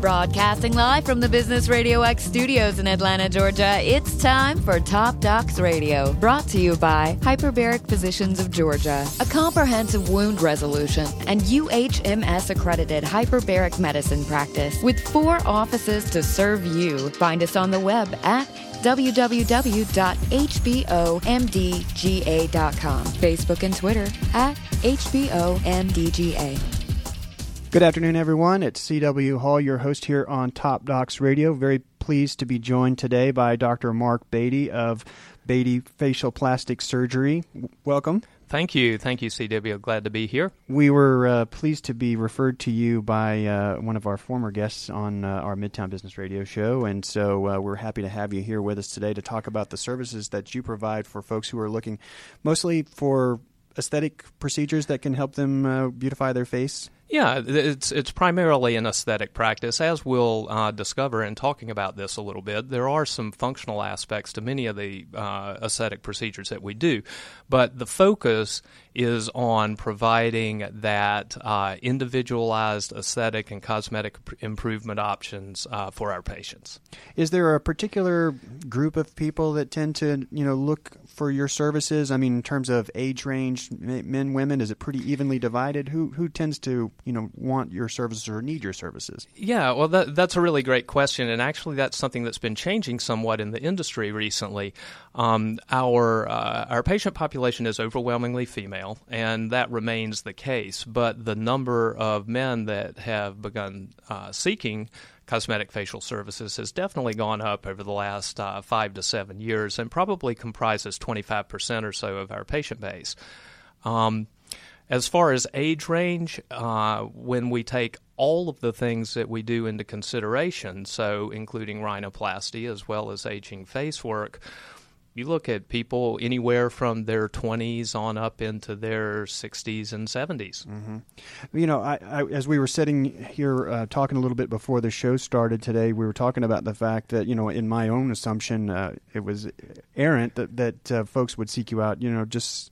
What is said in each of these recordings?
Broadcasting live from the Business Radio X studios in Atlanta, Georgia, it's time for Top Docs Radio. Brought to you by Hyperbaric Physicians of Georgia, a comprehensive wound resolution and UHMS accredited hyperbaric medicine practice with four offices to serve you. Find us on the web at www.hbomdga.com, Facebook and Twitter at HBOMDGA. Good afternoon, everyone. It's C.W. Hall, your host here on Top Docs Radio. Very pleased to be joined today by Dr. Mark Beaty of Beaty Facial Plastic Surgery. Welcome. Thank you. Thank you, CW. Glad to be here. We were uh, pleased to be referred to you by uh, one of our former guests on uh, our Midtown Business Radio show. And so uh, we're happy to have you here with us today to talk about the services that you provide for folks who are looking mostly for aesthetic procedures that can help them uh, beautify their face. Yeah, it's it's primarily an aesthetic practice, as we'll uh, discover in talking about this a little bit. There are some functional aspects to many of the uh, aesthetic procedures that we do, but the focus is on providing that uh, individualized aesthetic and cosmetic improvement options uh, for our patients. Is there a particular group of people that tend to, you know, look for your services? I mean, in terms of age range, men, women, is it pretty evenly divided? Who who tends to, you know, want your services or need your services? Yeah, well, that, that's a really great question, and actually, that's something that's been changing somewhat in the industry recently. Um, our uh, our patient population is overwhelmingly female, and that remains the case. But the number of men that have begun uh, seeking cosmetic facial services has definitely gone up over the last uh, five to seven years, and probably comprises 25% or so of our patient base. Um, as far as age range, uh, when we take all of the things that we do into consideration, so including rhinoplasty as well as aging face work, you look at people anywhere from their 20s on up into their 60s and 70s. Mm-hmm. You know, I, I, as we were sitting here uh, talking a little bit before the show started today, we were talking about the fact that, you know, in my own assumption, uh, it was errant that, that uh, folks would seek you out, you know, just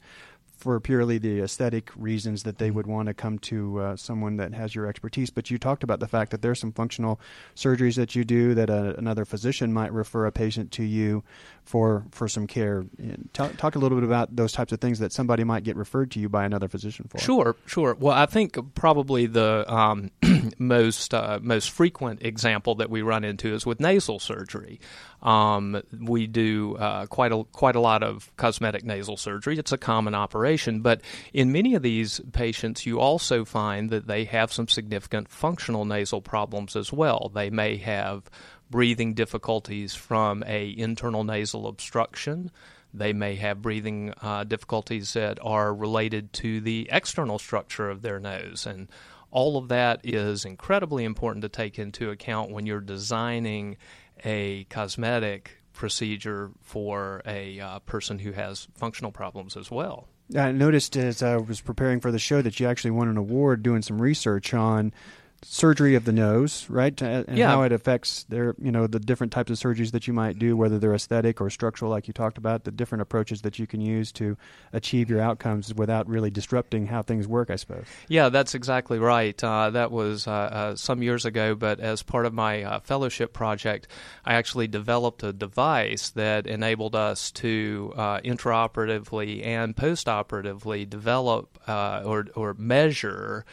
for purely the aesthetic reasons that they would want to come to uh, someone that has your expertise. But you talked about the fact that there's some functional surgeries that you do that a, uh, another physician might refer a patient to you for for some care. Talk, talk, a little bit about those types of things that somebody might get referred to you by another physician for. Sure, sure. Well, I think probably the um, most uh, most frequent example that we run into is with nasal surgery. Um, we do uh, quite a quite a lot of cosmetic nasal surgery. It's a common operation, but in many of these patients, you also find that they have some significant functional nasal problems as well. They may have breathing difficulties from a internal nasal obstruction. They may have breathing uh, difficulties that are related to the external structure of their nose. And all of that is incredibly important to take into account when you're designing a cosmetic procedure for a uh, person who has functional problems as well. I noticed as I was preparing for the show that you actually won an award doing some research on surgery of the nose, right? And yeah. how it affects their, you know, the different types of surgeries that you might do, whether they're aesthetic or structural, like you talked about, the different approaches that you can use to achieve your outcomes without really disrupting how things work, I suppose. Yeah, that's exactly right. Uh, that was uh, uh, some years ago, but as part of my uh, fellowship project, I actually developed a device that enabled us to uh, intraoperatively and postoperatively develop uh, or, or measure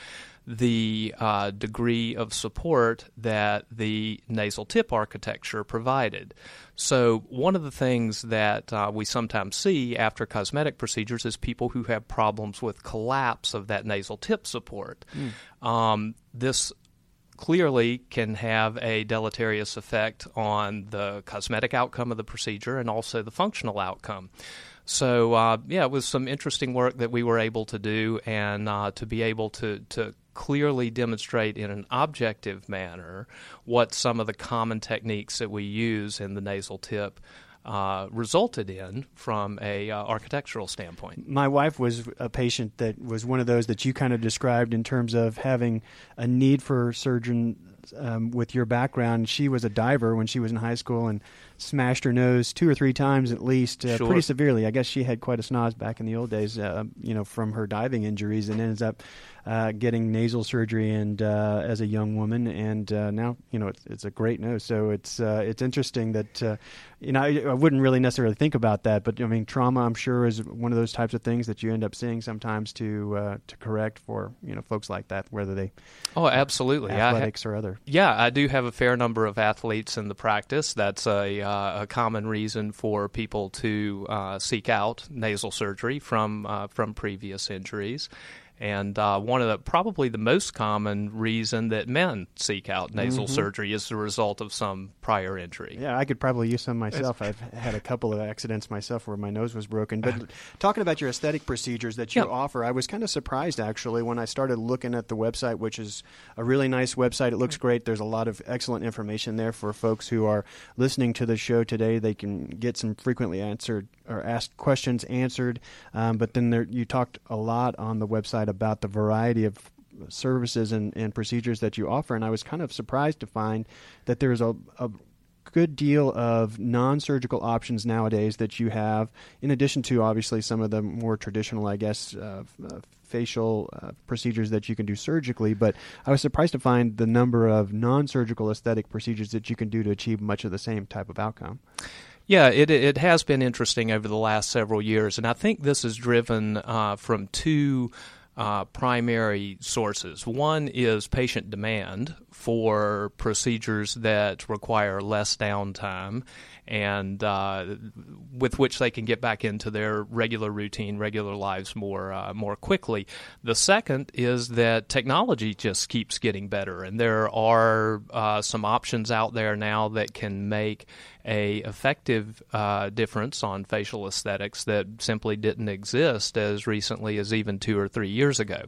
the uh, degree of support that the nasal tip architecture provided. So, one of the things that uh, we sometimes see after cosmetic procedures is people who have problems with collapse of that nasal tip support. Mm. Um, this clearly can have a deleterious effect on the cosmetic outcome of the procedure and also the functional outcome. So uh, yeah, it was some interesting work that we were able to do, and uh, to be able to to clearly demonstrate in an objective manner what some of the common techniques that we use in the nasal tip uh, resulted in from a uh, architectural standpoint. My wife was a patient that was one of those that you kind of described in terms of having a need for surgeon um, with your background, she was a diver when she was in high school and smashed her nose two or three times at least, uh, Sure. pretty severely. I guess she had quite a snoz back in the old days, uh, you know, from her diving injuries, and ends up uh, getting nasal surgery and uh, as a young woman, and uh, now you know it's, it's a great nose. So it's uh, it's interesting that uh, you know I, I wouldn't really necessarily think about that, but I mean trauma, I'm sure, is one of those types of things that you end up seeing sometimes to uh, to correct for you know folks like that, whether they Oh, absolutely. I ha- athletics or other. Yeah, I do have a fair number of athletes in the practice. That's a, uh, a common reason for people to uh, seek out nasal surgery from uh, from previous injuries. And uh, one of the probably the most common reason that men seek out nasal surgery is the result of some prior injury. Yeah, I could probably use some myself. I've had a couple of accidents myself where my nose was broken. But talking about your aesthetic procedures that you Yeah. offer, I was kind of surprised actually when I started looking at the website, which is a really nice website. It looks great. There's a lot of excellent information there for folks who are listening to the show today. They can get some frequently answered or asked questions answered. Um, but then there, you talked a lot on the website about the variety of services and, and procedures that you offer, and I was kind of surprised to find that there's a, a good deal of non-surgical options nowadays that you have, in addition to obviously some of the more traditional, I guess, uh, uh, facial uh, procedures that you can do surgically. But I was surprised to find the number of non-surgical aesthetic procedures that you can do to achieve much of the same type of outcome. Yeah, it it has been interesting over the last several years, and I think this is driven uh, from two uh, primary sources. One is patient demand for procedures that require less downtime and uh, with which they can get back into their regular routine, regular lives more uh, more quickly. The second is that technology just keeps getting better, and there are uh, some options out there now that can make a effective uh, difference on facial aesthetics that simply didn't exist as recently as even two or three years ago.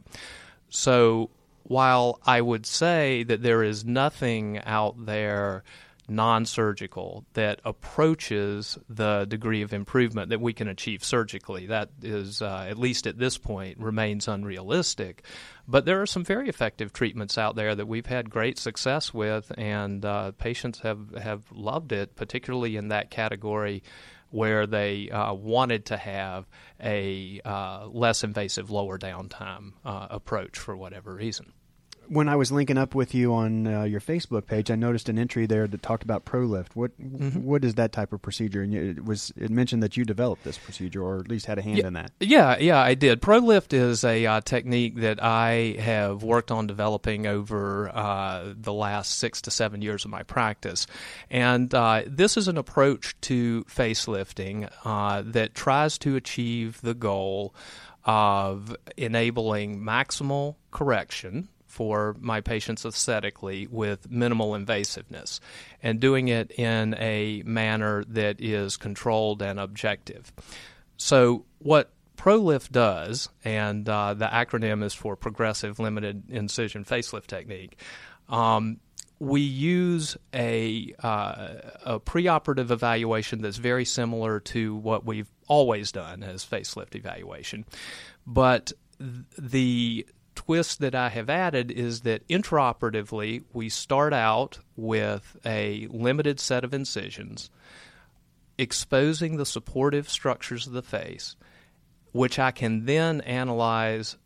So while I would say that there is nothing out there non-surgical that approaches the degree of improvement that we can achieve surgically that is uh, at least at this point remains unrealistic but there are some very effective treatments out there that we've had great success with and uh, patients have have loved it particularly in that category where they uh, wanted to have a uh, less invasive, lower downtime uh, approach for whatever reason. When I was linking up with you on uh, your Facebook page, I noticed an entry there that talked about ProLift. What what is that type of procedure? And it was it mentioned that you developed this procedure, or at least had a hand in that. Yeah, yeah, I did. ProLift is a uh, technique that I have worked on developing over uh, the last six to seven years of my practice. And uh, this is an approach to facelifting uh, that tries to achieve the goal of enabling maximal correction for my patients aesthetically with minimal invasiveness and doing it in a manner that is controlled and objective. So, what ProLift does, and uh, the acronym is for Progressive Limited Incision Facelift Technique, um, we use a, uh, a preoperative evaluation that's very similar to what we've always done as facelift evaluation. But th- the twist that I have added is that intraoperatively, we start out with a limited set of incisions, exposing the supportive structures of the face, which I can then analyze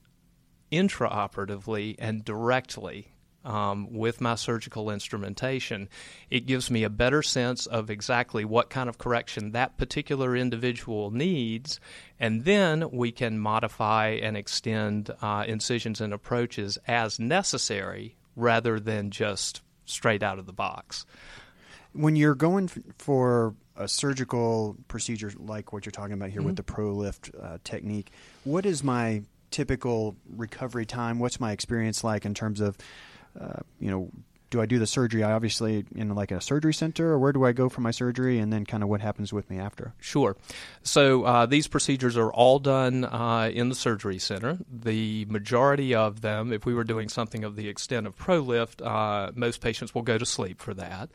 intraoperatively and directly um, with my surgical instrumentation, it gives me a better sense of exactly what kind of correction that particular individual needs, and then we can modify and extend uh, incisions and approaches as necessary rather than just straight out of the box. When you're going f- for a surgical procedure like what you're talking about here with the ProLift uh, technique, what is my typical recovery time? What's my experience like in terms of, you know, do I do the surgery I obviously in like a surgery center, or where do I go for my surgery, and then kind of what happens with me after? Sure. So uh, these procedures are all done uh, in the surgery center. The majority of them, if we were doing something of the extent of ProLift, uh, most patients will go to sleep for that.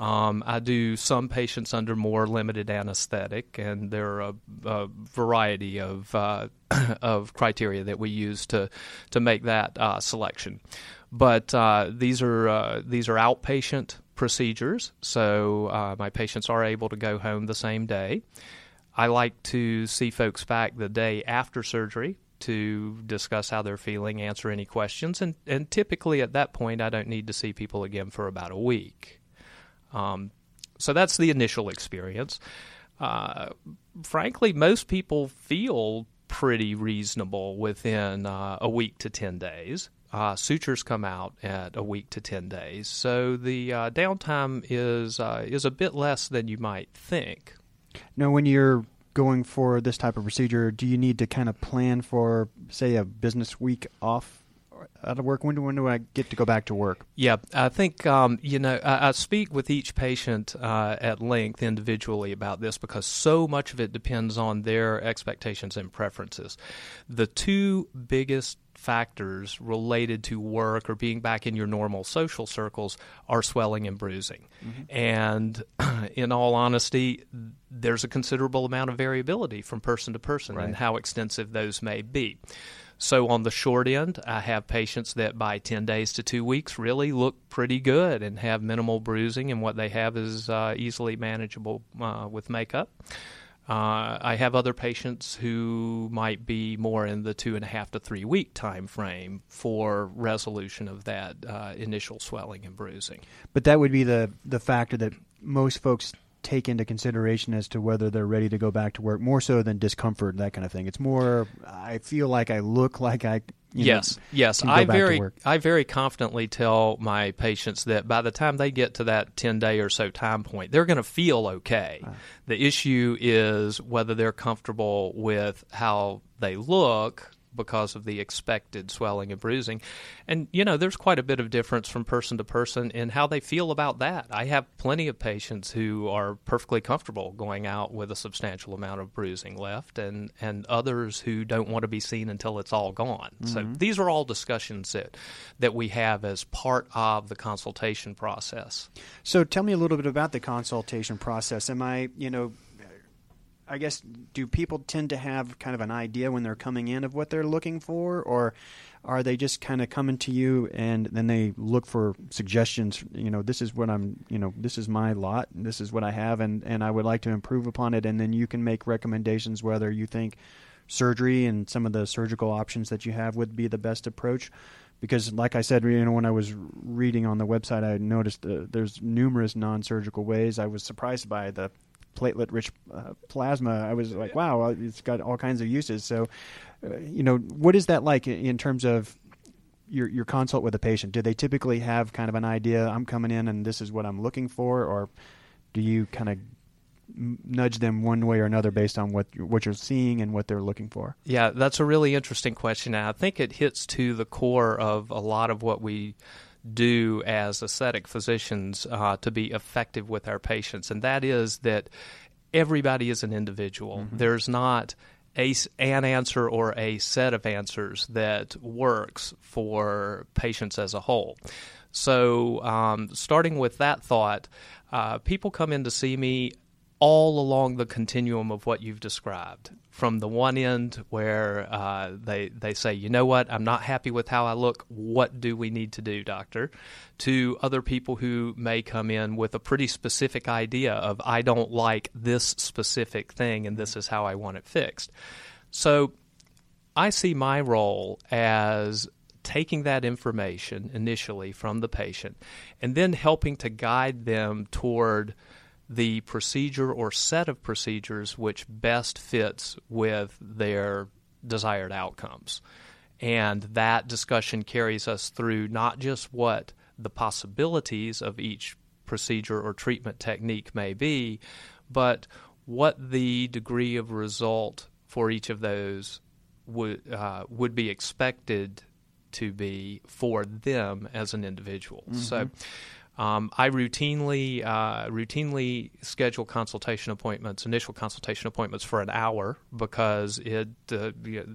Um, I do some patients under more limited anesthetic, and there are a, a variety of uh, of criteria that we use to to make that uh, selection. But uh, these are uh, these are outpatient procedures, so uh, my patients are able to go home the same day. I like to see folks back the day after surgery to discuss how they're feeling, answer any questions, and, and typically at that point, I don't need to see people again for about a week. Um, so that's the initial experience. Uh, frankly, most people feel pretty reasonable within uh, a week to 10 days. Uh, sutures come out at a week to 10 days. So the uh, downtime is, uh, is a bit less than you might think. Now, when you're going for this type of procedure, do you need to kind of plan for, say, a business week off out of work? When do, when do I get to go back to work? Yeah, I think, um, you know, I, I, speak with each patient uh, at length individually about this because so much of it depends on their expectations and preferences. The two biggest factors related to work or being back in your normal social circles are swelling and bruising. Mm-hmm. And in all honesty, there's a considerable amount of variability from person to person right. and how extensive those may be. So on the short end, I have patients that by 10 days to two weeks really look pretty good and have minimal bruising, and what they have is uh, easily manageable uh, with makeup. Uh, I have other patients who might be more in the two and a half to three week time frame for resolution of that uh, initial swelling and bruising. But that would be the the factor that most folks take into consideration as to whether they're ready to go back to work more so than discomfort that kind of thing. It's more i feel like i look like i yes know, yes i very i very confidently tell my patients that by the time they get to that 10 day or so time point they're going to feel okay. Uh, the issue is whether they're comfortable with how they look because of the expected swelling and bruising. And, you know, there's quite a bit of difference from person to person in how they feel about that. I have plenty of patients who are perfectly comfortable going out with a substantial amount of bruising left, and, and others who don't want to be seen until it's all gone. Mm-hmm. So these are all discussions that, that we have as part of the consultation process. So tell me a little bit about the consultation process. Am I, you know, I guess do people tend to have kind of an idea when they're coming in of what they're looking for, or are they just kind of coming to you and then they look for suggestions? You know, this is what I'm. You know, this is my lot. This is what I have, and and I would like to improve upon it. And then you can make recommendations whether you think surgery and some of the surgical options that you have would be the best approach because like i said you know when i was reading on the website i noticed uh, there's numerous non-surgical ways i was surprised by the platelet rich uh, plasma, I was like, wow, it's got all kinds of uses. So, uh, you know, what is that like in terms of your your consult with a patient? Do they typically have kind of an idea? I'm coming in and this is what I'm looking for, or do you kind of nudge them one way or another based on what what you're seeing and what they're looking for? Yeah, that's a really interesting question. And I think it hits to the core of a lot of what we do as aesthetic physicians uh, to be effective with our patients, and that is that everybody is an individual. Mm-hmm. There's not a, an answer or a set of answers that works for patients as a whole. So, um, starting with that thought, uh, people come in to see me all along the continuum of what you've described from the one end where uh, they they say, you know what, I'm not happy with how I look. What do we need to do, doctor? To other people who may come in with a pretty specific idea of I don't like this specific thing, and this is how I want it fixed. So I see my role as taking that information initially from the patient and then helping to guide them toward the procedure or set of procedures which best fits with their desired outcomes. And that discussion carries us through not just what the possibilities of each procedure or treatment technique may be, but what the degree of result for each of those would uh, would be expected to be for them as an individual. Mm-hmm. So um, I routinely uh, routinely schedule consultation appointments, initial consultation appointments for an hour because it uh,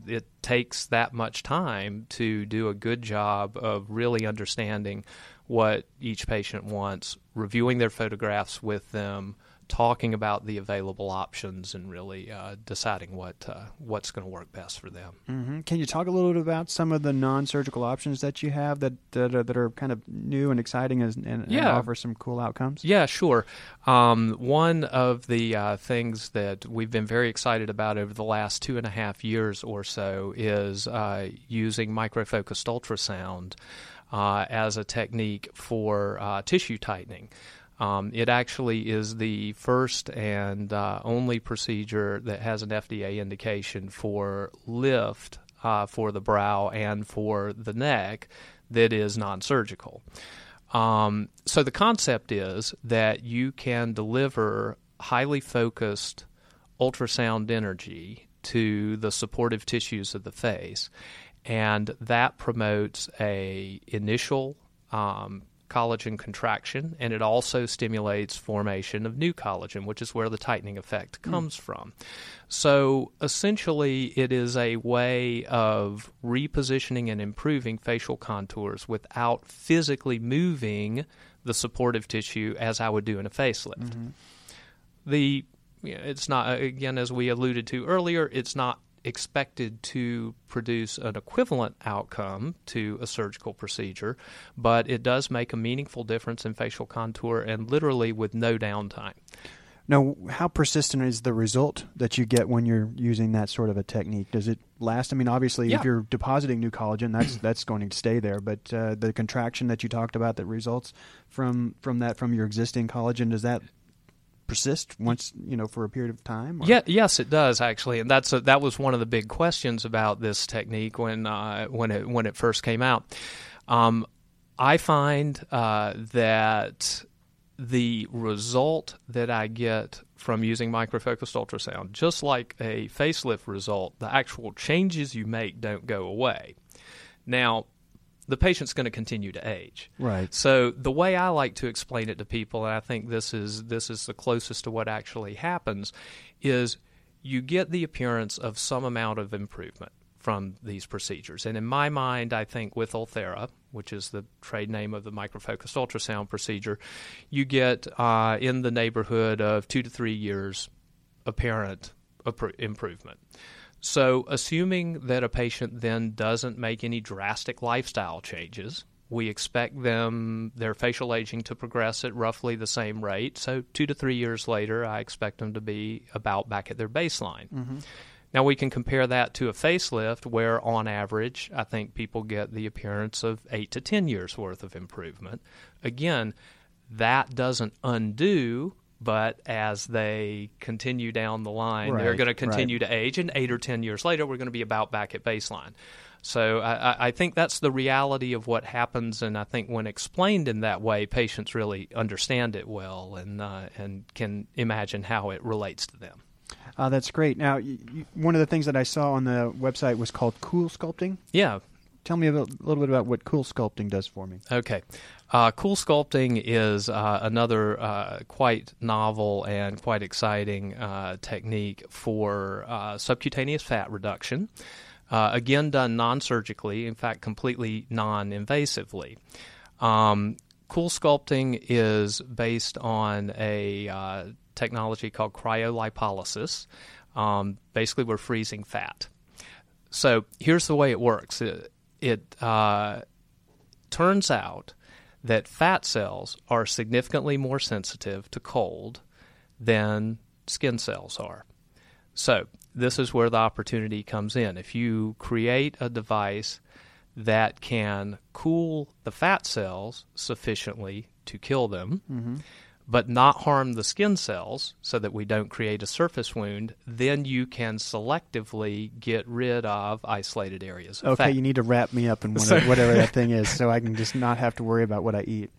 it takes that much time to do a good job of really understanding what each patient wants, reviewing their photographs with them, talking about the available options and really uh, deciding what uh, what's going to work best for them. Mm-hmm. Can you talk a little bit about some of the non-surgical options that you have that that are, that are kind of new and exciting and, and, Yeah. and offer some cool outcomes? Yeah, sure. Um, one of the uh, things that we've been very excited about over the last two and a half years or so is uh, using microfocused ultrasound uh, as a technique for uh, tissue tightening. Um, it actually is the first and uh, only procedure that has an FDA indication for lift uh, for the brow and for the neck that is non surgical. Um, so the concept is that you can deliver highly focused ultrasound energy to the supportive tissues of the face, and that promotes a initial um, collagen contraction, and it also stimulates formation of new collagen, which is where the tightening effect hmm. comes from. So essentially, it is a way of repositioning and improving facial contours without physically moving the supportive tissue as I would do in a facelift. Mm-hmm. The you know, it's not again as we alluded to earlier. It's not expected to produce an equivalent outcome to a surgical procedure, but it does make a meaningful difference in facial contour and literally with no downtime. Now, how persistent is the result that you get when you're using that sort of a technique? Does it last? I mean, obviously, Yeah. if you're depositing new collagen, that's that's going to stay there. But uh, the contraction that you talked about that results from from that from your existing collagen, does that persist once you know for a period of time? or- Yeah, yes, it does actually, and that's a, that was one of the big questions about this technique when uh, when it when it first came out. Um, I find uh, that the result that I get from using microfocused ultrasound, just like a facelift result, the actual changes you make don't go away. Now, the patient's going to continue to age. Right. So the way I like to explain it to people, and I think this is this is the closest to what actually happens, is you get the appearance of some amount of improvement from these procedures. And in my mind, I think with Ulthera, which is the trade name of the microfocused ultrasound procedure, you get uh, in the neighborhood of two to three years apparent improvement. So, assuming that a patient then doesn't make any drastic lifestyle changes, we expect them their facial aging to progress at roughly the same rate. So, two to three years later, I expect them to be about back at their baseline. Mm-hmm. Now, we can compare that to a facelift, where on average, I think people get the appearance of eight to 10 years worth of improvement. Again, that doesn't undo, but as they continue down the line, they're going to continue to age, and eight or 10 years later, we're going to be about back at baseline. So I, I- think that's the reality of what happens, and I think when explained in that way, patients really understand it well and uh, and can imagine how it relates to them. Uh, that's great. Now, y y one of the things that I saw on the website was called Cool Sculpting. Yeah, Tell me a little bit about what Cool Sculpting does for me. Okay. Uh, cool sculpting is uh, another uh, quite novel and quite exciting uh, technique for uh, subcutaneous fat reduction. Uh, again, done non surgically, in fact, completely non invasively. Um, cool sculpting is based on a technology called cryolipolysis. Um, basically, we're freezing fat. So here's the way it works. It, it turns out that fat cells are significantly more sensitive to cold than skin cells are. So, this is where the opportunity comes in. If you create a device that can cool the fat cells sufficiently to kill them, mm-hmm. But not harm the skin cells so that we don't create a surface wound, then you can selectively get rid of isolated areas of Okay, you need to wrap me up in one So- of, whatever that thing is, so I can just not have to worry about what I eat.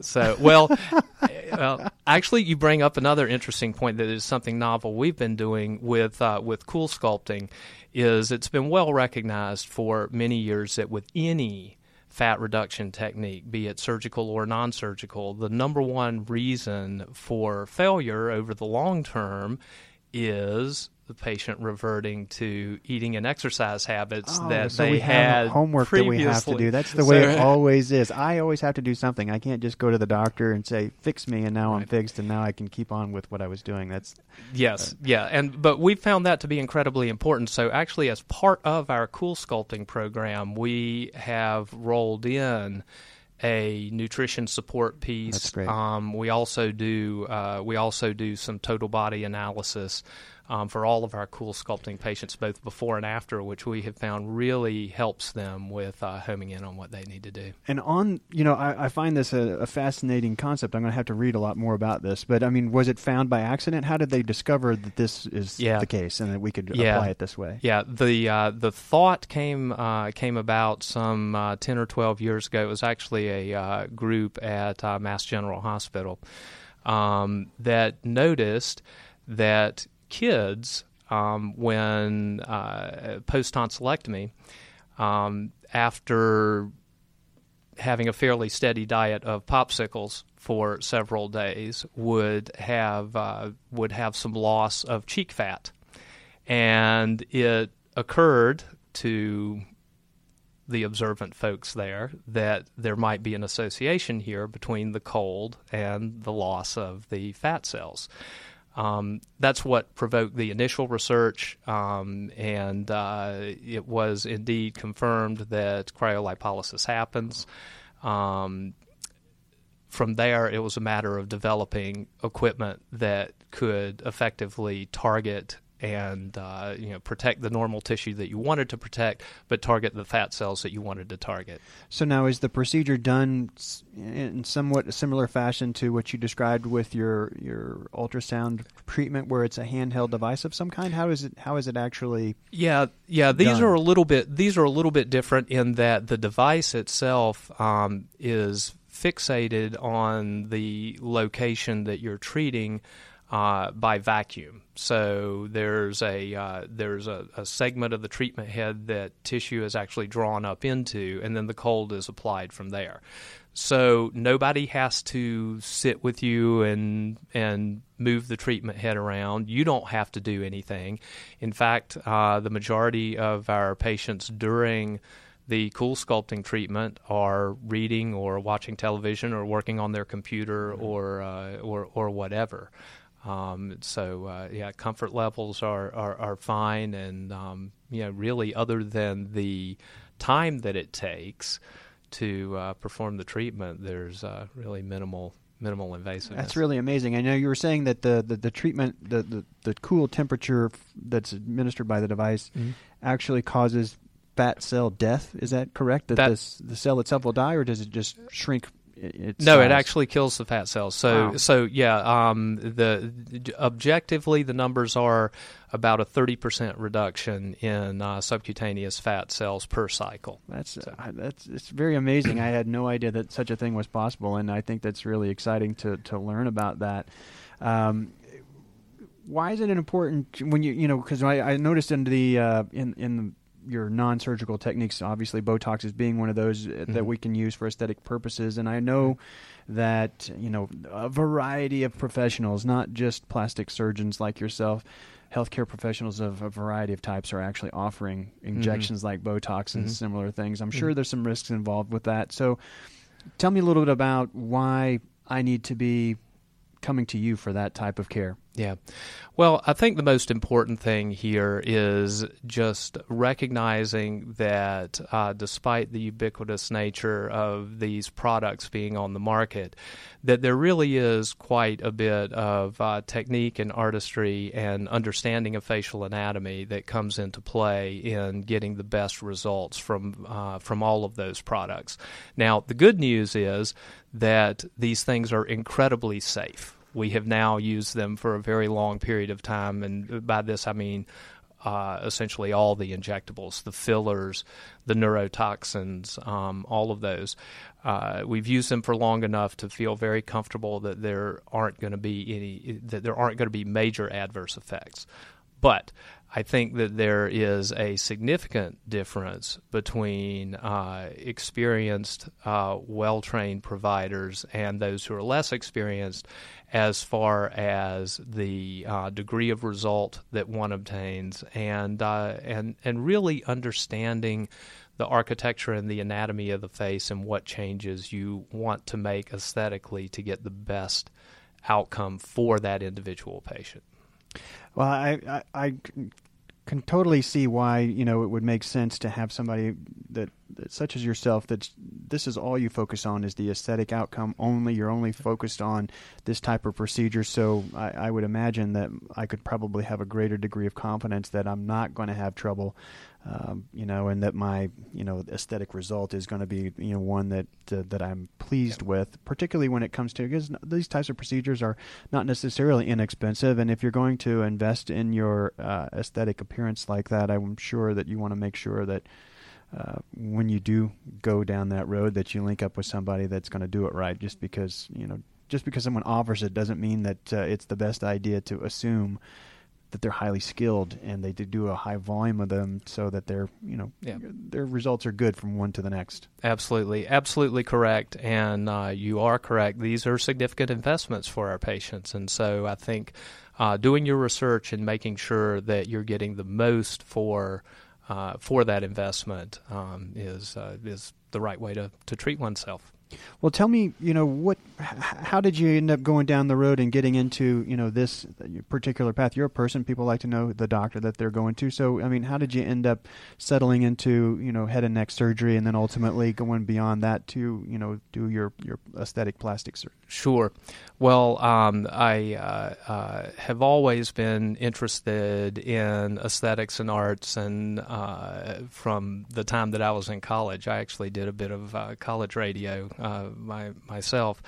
So, well, well, actually, you bring up another interesting point that is something novel we've been doing with uh, with cool sculpting. Is it's been well recognized for many years that with any fat reduction technique, be it surgical or non-surgical, the number one reason for failure over the long term is the patient reverting to eating and exercise habits Oh, that so they we have had homework that we have to do. That's the way So- it always is. I always have to do something. I can't just go to the doctor and say, "Fix me," and now I'm fixed, and now I can keep on with what I was doing. That's Yes, yeah, and but we found that to be incredibly important. So actually, as part of our Cool Sculpting program, we have rolled in a nutrition support piece. That's great. Um, we also do uh, we also do some total body analysis. Um, for all of our cool sculpting patients, both before and after, which we have found really helps them with uh, homing in on what they need to do. and on. You know, I, I find this a, a fascinating concept. I'm going to have to read a lot more about this. But I mean, was it found by accident? How did they discover that this is Yeah. the case and that we could Yeah. apply it this way? Yeah, the uh, the thought came uh, came about some uh, ten or twelve years ago. It was actually a uh, group at uh, Mass General Hospital um, that noticed that kids, um, when uh, post tonsillectomy, um, after having a fairly steady diet of popsicles for several days, would have uh, would have some loss of cheek fat and it occurred to the observant folks there that there might be an association here between the cold and the loss of the fat cells. Um, that's what provoked the initial research, um, and uh, it was indeed confirmed that cryolipolysis happens. Um, from there, it was a matter of developing equipment that could effectively target and uh, you know protect the normal tissue that you wanted to protect, but target the fat cells that you wanted to target. So now, is the procedure done in somewhat a similar fashion to what you described with your your ultrasound treatment, where it's a handheld device of some kind? How is it? How is it actually? Yeah, yeah. These done. are a little bit. These are a little bit different in that the device itself um, is fixated on the location that you're treating uh, by vacuum. So there's a uh, there's a, a segment of the treatment head that tissue is actually drawn up into, and then the cold is applied from there. So nobody has to sit with you and and move the treatment head around. You don't have to do anything. In fact, uh, the majority of our patients during the cool sculpting treatment are reading or watching television or working on their computer or uh, or or whatever. Um, so uh, yeah, comfort levels are, are, are fine, and um, you know, really, other than the time that it takes to uh, perform the treatment, there's uh, really minimal minimal invasiveness. That's really amazing. I know you were saying that the the, the treatment, the, the the cool temperature that's administered by the device, Mhm. actually causes fat cell death. Is that correct? That, That- this, the cell itself will die, or does it just shrink? No, it actually kills the fat cells. So, Wow. so yeah, um, the, objectively the numbers are about a thirty percent reduction in uh, subcutaneous fat cells per cycle. That's uh, that's it's very amazing. I had no idea that such a thing was possible, and I think that's really exciting to to learn about that. Um, why is it important when you you know because I, I noticed in the uh, in in the, your non-surgical techniques obviously botox is being one of those uh, that Mhm. we can use for aesthetic purposes and i know that you know a variety of professionals not just plastic surgeons like yourself healthcare professionals of a variety of types are actually offering injections like botox and Mhm. similar things i'm sure Mhm. there's some risks involved with that so tell me a little bit about why i need to be coming to you for that type of care Yeah. Well, I think the most important thing here is just recognizing that uh, despite the ubiquitous nature of these products being on the market, that there really is quite a bit of uh, technique and artistry and understanding of facial anatomy that comes into play in getting the best results from uh, from all of those products. Now, the good news is that these things are incredibly safe we have now used them for a very long period of time, and by this I mean uh, essentially all the injectables, the fillers, the neurotoxins, um, all of those. Uh, we've used them for long enough to feel very comfortable that there aren't going to be any that there aren't going to be major adverse effects. But I think that there is a significant difference between uh, experienced, uh, well trained providers and those who are less experienced as far as the uh, degree of result that one obtains and, uh, and, and really understanding the architecture and the anatomy of the face and what changes you want to make aesthetically to get the best outcome for that individual patient. Well, I, I, I can totally see why you know it would make sense to have somebody that, such as yourself that this is all you focus on is the aesthetic outcome only you're only focused on this type of procedure so I, I would imagine that I could probably have a greater degree of confidence that I'm not going to have trouble um, you know, and that my you know aesthetic result is going to be you know one that uh, that I'm pleased yeah. with, particularly when it comes to because these types of procedures are not necessarily inexpensive, and if you're going to invest in your uh, aesthetic appearance like that, I'm sure that you want to make sure that. Uh, when you do go down that road, that you link up with somebody that's going to do it right. Just because you know, just because someone offers it doesn't mean that uh, it's the best idea to assume that they're highly skilled and they do a high volume of them so that their you know yeah. their results are good from one to the next. Absolutely, absolutely correct, and uh, you are correct. These are significant investments for our patients, and so I think uh, doing your research and making sure that you're getting the most for for that investment um, is uh, is the right way to, to treat oneself. Well, tell me, you know, what, how did you end up going down the road and getting into, you know, this particular path? You're a person; people like to know the doctor that they're going to. So, I mean, how did you end up settling into, you know, head and neck surgery, and then ultimately going beyond that to, you know, do your your aesthetic plastic surgery? Sure. Well, um, I uh, uh, have always been interested in aesthetics and arts, and uh, from the time that I was in college, I actually did a bit of uh, college radio uh, my, myself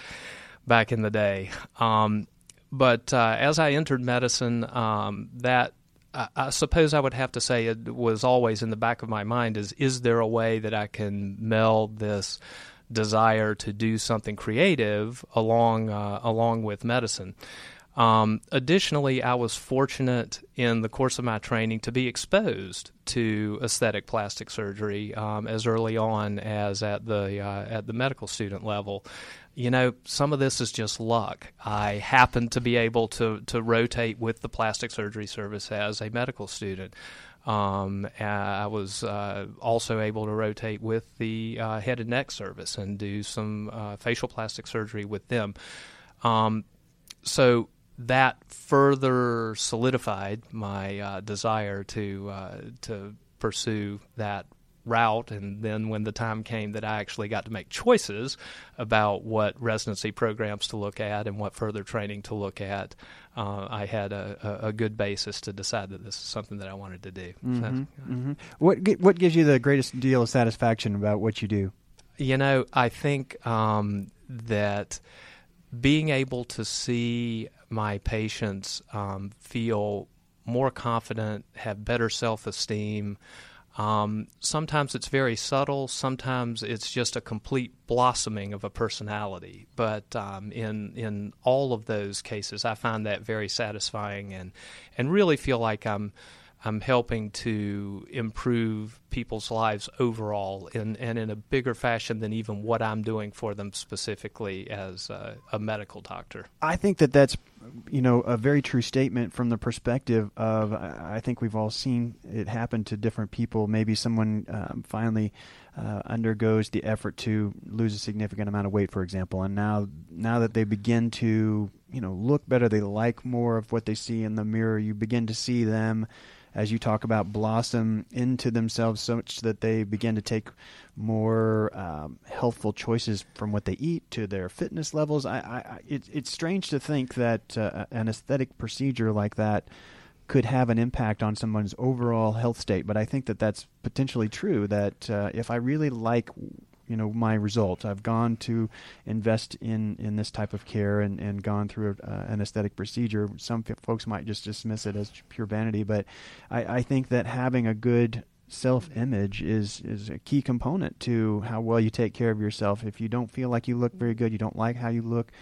back in the day. Um, but uh, as I entered medicine, um, that I, suppose I would have to say it was always in the back of my mind: is is there a way that I can meld this? desire to do something creative along uh, along with medicine. Um, additionally, I was fortunate in the course of my training to be exposed to aesthetic plastic surgery um, as early on as at the uh, at the medical student level. You know, some of this is just luck. I happened to be able to to rotate with the plastic surgery service as a medical student. Um, I was uh, also able to rotate with the uh, head and neck service and do some uh, facial plastic surgery with them. Um, so that further solidified my uh, desire to uh, to pursue that route. And then when the time came that I actually got to make choices about what residency programs to look at and what further training to look at, uh, I had a, a, good basis to decide that this is something that I wanted to do. Mm-hmm. So, mm-hmm. What what gives you the greatest deal of satisfaction about what you do? You know, I think um, that being able to see my patients um, feel more confident, have better self esteem. Um, sometimes it's very subtle. Sometimes it's just a complete blossoming of a personality. But um, in in all of those cases, I find that very satisfying and and really feel like I'm I'm helping to improve people's lives overall in, and in a bigger fashion than even what I'm doing for them specifically as a, a, medical doctor. I think that that's, you know, a very true statement from the perspective of I think we've all seen it happen to different people. Maybe someone um, finally uh, undergoes the effort to lose a significant amount of weight, for example, and now now that they begin to, you know, look better, they like more of what they see in the mirror. You begin to see them as you talk about, blossom into themselves so much that they begin to take more um, healthful choices from what they eat to their fitness levels. I, I, it, it's strange to think that uh, an aesthetic procedure like that could have an impact on someone's overall health state. But I think that that's potentially true. That uh, if I really like you know my results. I've gone to invest in in this type of care and and gone through a, uh, an aesthetic procedure. Some f- folks might just dismiss it as pure vanity, but I, I think that having a good self image is is a key component to how well you take care of yourself. If you don't feel like you look very good, you don't like how you look,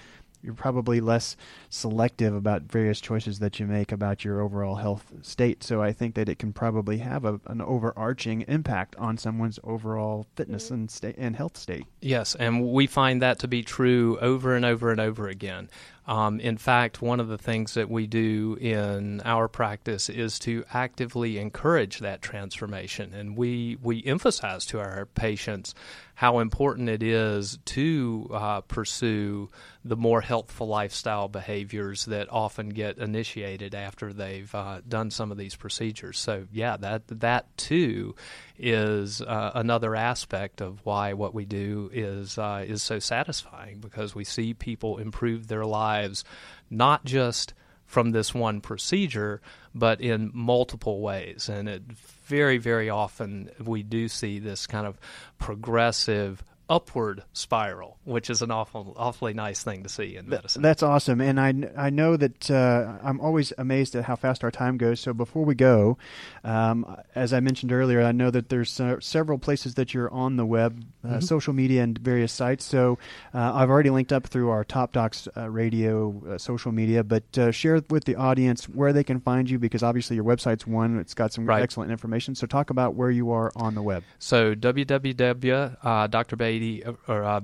you're probably less selective about various choices that you make about your overall health state. So I think that it can probably have a, an overarching impact on someone's overall fitness mm-hmm. and state and health state. Yes, and we find that to be true over and over and over again. Um, in fact, one of the things that we do in our practice is to actively encourage that transformation, and we we emphasize to our patients how important it is to uh, pursue the more healthful lifestyle behaviors that often get initiated after they've uh, done some of these procedures. So, yeah, that that too is uh, another aspect of why what we do is uh, is so satisfying because we see people improve their lives, not just from this one procedure, but in multiple ways. And it very, very often we do see this kind of progressive upward spiral, which is an awful, awfully nice thing to see in medicine. That's awesome, and I, I know that uh, I'm always amazed at how fast our time goes. So before we go, um, as I mentioned earlier, I know that there's uh, several places that you're on the web, uh, mm-hmm. social media, and various sites. So uh, I've already linked up through our Top Docs uh, Radio uh, social media, but share with the audience where they can find you because obviously your website's one. It's got some right. excellent information. So talk about where you are on the web. So www.drbay Beaty or uh.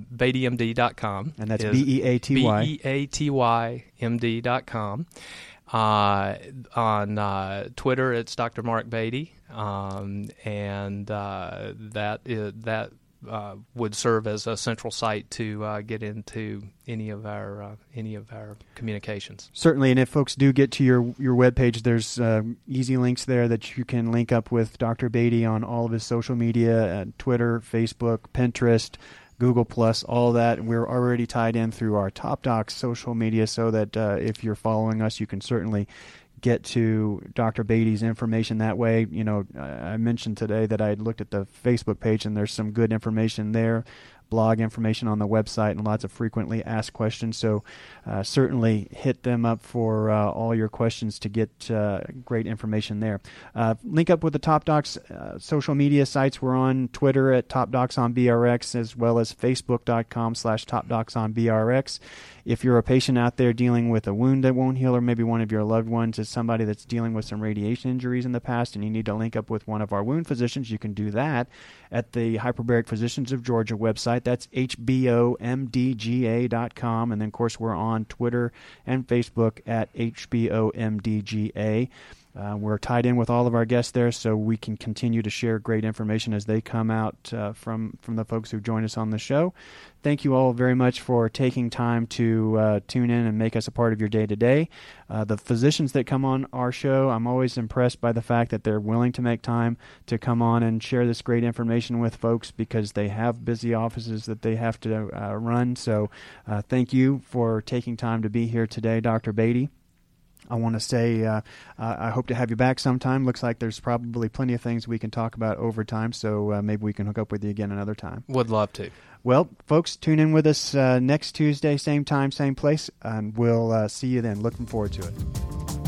And that's B E A T Y. B E A T Y M D.com. Uh, on uh, Twitter, it's Dr. Mark Beaty, um, and uh, that is, that uh, would serve as a central site to uh, get into any of our uh, any of our communications. Certainly, and if folks do get to your your webpage, there's uh, easy links there that you can link up with Dr. Beaty on all of his social media: Twitter, Facebook, Pinterest. Google Plus, all that. We're already tied in through our Top Docs social media, so that uh, if you're following us, you can certainly get to Dr. Beaty's information that way. You know, I mentioned today that I looked at the Facebook page and there's some good information there blog information on the website and lots of frequently asked questions. So uh, certainly hit them up for uh, all your questions to get uh, great information there. Uh, link up with the Top Docs uh, social media sites. We're on Twitter at Top Docs on BRX as well as Facebook.com slash Top Docs on BRX. If you're a patient out there dealing with a wound that won't heal, or maybe one of your loved ones is somebody that's dealing with some radiation injuries in the past and you need to link up with one of our wound physicians, you can do that at the Hyperbaric Physicians of Georgia website. That's hbomdga.com. And then, of course, we're on Twitter and Facebook at hbomdga. Uh, we're tied in with all of our guests there, so we can continue to share great information as they come out uh, from from the folks who join us on the show. Thank you all very much for taking time to uh, tune in and make us a part of your day to day. The physicians that come on our show, I'm always impressed by the fact that they're willing to make time to come on and share this great information with folks because they have busy offices that they have to uh, run. So, uh, thank you for taking time to be here today, Dr. Beaty. I want to say uh, uh, I hope to have you back sometime. Looks like there's probably plenty of things we can talk about over time, so uh, maybe we can hook up with you again another time. Would love to. Well, folks, tune in with us uh, next Tuesday, same time, same place, and we'll uh, see you then. Looking forward to it.